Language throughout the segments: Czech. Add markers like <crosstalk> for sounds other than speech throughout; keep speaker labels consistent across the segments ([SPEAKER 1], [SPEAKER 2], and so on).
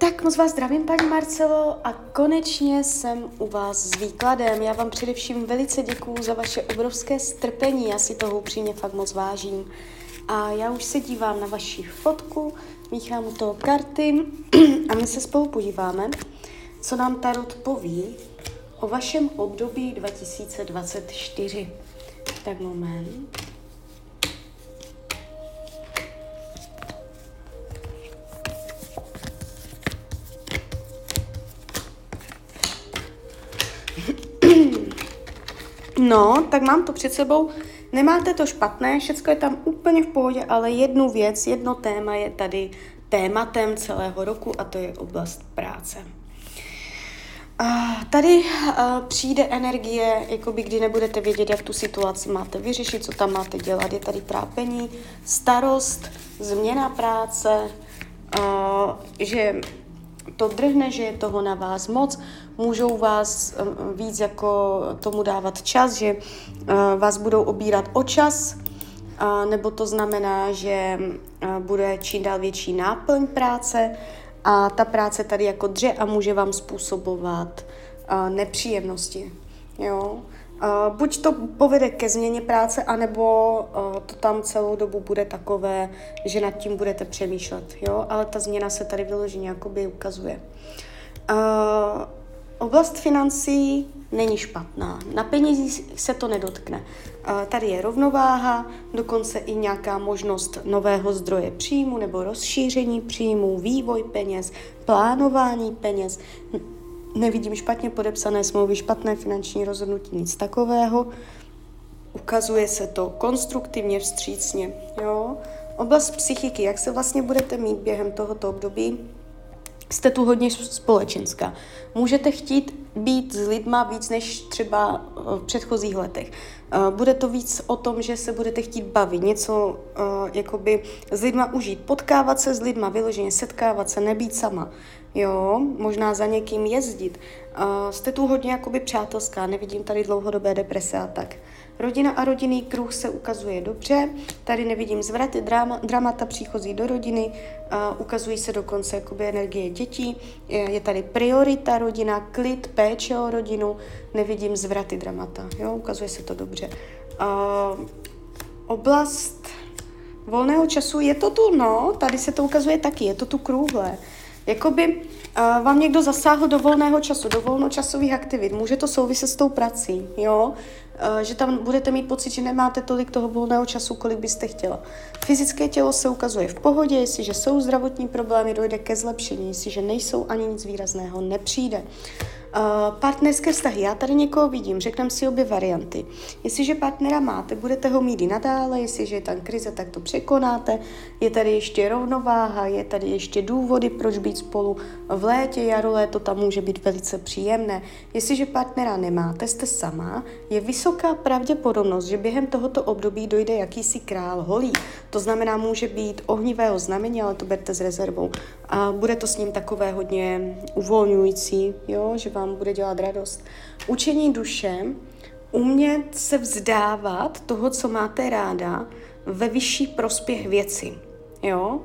[SPEAKER 1] Tak moc vás zdravím, paní Marcelo, a konečně jsem u vás s výkladem. Já vám především velice děkuju za vaše obrovské strpení, já si toho upřímně fakt moc vážím. A já už se dívám na vaši fotku, míchám u toho karty <clears throat> a my se spolu podíváme, co nám Tarot poví o vašem období 2024. Tak moment. No, tak mám to před sebou. Nemáte to špatné, všechno je tam úplně v pohodě, ale jednu věc, jedno téma je tady tématem celého roku a to je oblast práce. Uh, tady uh, přijde energie, jakoby kdy nebudete vědět, jak tu situaci máte vyřešit, co tam máte dělat. Je tady trápení, starost, změna práce, uh, že to drhne, že je toho na vás moc, můžou vás um, víc jako tomu dávat čas, že uh, vás budou obírat o čas, nebo to znamená, že uh, bude čím dál větší náplň práce a ta práce tady jako dře a může vám způsobovat nepříjemnosti. Jo? Buď to povede ke změně práce, anebo uh, to tam celou dobu bude takové, že nad tím budete přemýšlet, jo? ale ta změna se tady vyloženě jakoby ukazuje. Uh, oblast financí není špatná. Na penězí se to nedotkne. Tady je rovnováha, dokonce i nějaká možnost nového zdroje příjmu nebo rozšíření příjmu, vývoj peněz, plánování peněz nevidím špatně podepsané smlouvy, špatné finanční rozhodnutí, nic takového. Ukazuje se to konstruktivně, vstřícně. Jo? Oblast psychiky, jak se vlastně budete mít během tohoto období, jste tu hodně společenská. Můžete chtít být s lidma víc než třeba v předchozích letech. Bude to víc o tom, že se budete chtít bavit, něco uh, jakoby s lidma užít, potkávat se s lidma, vyloženě setkávat se, nebýt sama jo, možná za někým jezdit. Jste tu hodně jakoby přátelská, nevidím tady dlouhodobé deprese a tak. Rodina a rodinný kruh se ukazuje dobře, tady nevidím zvraty, drama, dramata příchozí do rodiny, uh, ukazují se dokonce jakoby energie dětí, je, je tady priorita rodina, klid, péče o rodinu, nevidím zvraty, dramata, jo, ukazuje se to dobře. Uh, oblast volného času, je to tu, no, tady se to ukazuje taky, je to tu krůhle. Jakoby uh, vám někdo zasáhl do volného času, do volnočasových aktivit. Může to souviset s tou prací, jo? Uh, že tam budete mít pocit, že nemáte tolik toho volného času, kolik byste chtěla. Fyzické tělo se ukazuje v pohodě, jestliže jsou zdravotní problémy, dojde ke zlepšení, jestliže nejsou ani nic výrazného, nepřijde. Uh, partnerské vztahy. Já tady někoho vidím, řekneme si obě varianty. Jestliže partnera máte, budete ho mít i nadále, jestliže je tam krize, tak to překonáte. Je tady ještě rovnováha, je tady ještě důvody, proč být spolu. V létě, jaro, léto tam může být velice příjemné. Jestliže partnera nemáte, jste sama, je vysoká pravděpodobnost, že během tohoto období dojde jakýsi král holí. To znamená, může být ohnivého znamení, ale to berte s rezervou. A bude to s ním takové hodně uvolňující, jo, že vám bude dělat radost. Učení duše, umět se vzdávat toho, co máte ráda, ve vyšší prospěch věci. Jo?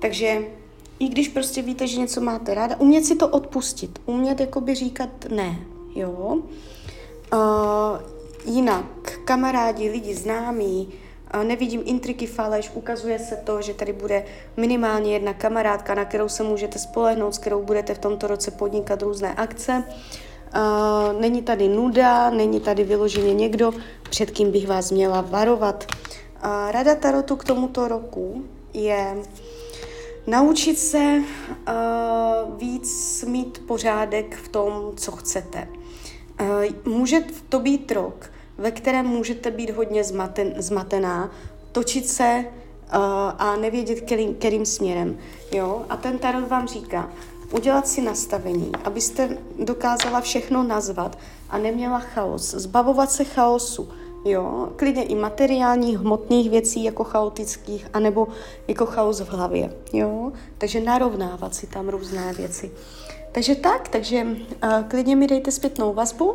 [SPEAKER 1] Takže i když prostě víte, že něco máte ráda, umět si to odpustit, umět jakoby říkat ne, jo. Uh, jinak kamarádi, lidi známí, nevidím intriky faleš, ukazuje se to, že tady bude minimálně jedna kamarádka, na kterou se můžete spolehnout, s kterou budete v tomto roce podnikat různé akce. Uh, není tady nuda, není tady vyloženě někdo, před kým bych vás měla varovat. Uh, rada Tarotu k tomuto roku je naučit se uh, víc mít pořádek v tom, co chcete. Může to být rok, ve kterém můžete být hodně zmaten, zmatená, točit se uh, a nevědět, kterým, kterým směrem. Jo? A ten tarot vám říká, udělat si nastavení, abyste dokázala všechno nazvat a neměla chaos, zbavovat se chaosu, jo, klidně i materiálních, hmotných věcí jako chaotických, anebo jako chaos v hlavě, jo, takže narovnávat si tam různé věci. Takže tak, takže uh, klidně mi dejte zpětnou vazbu,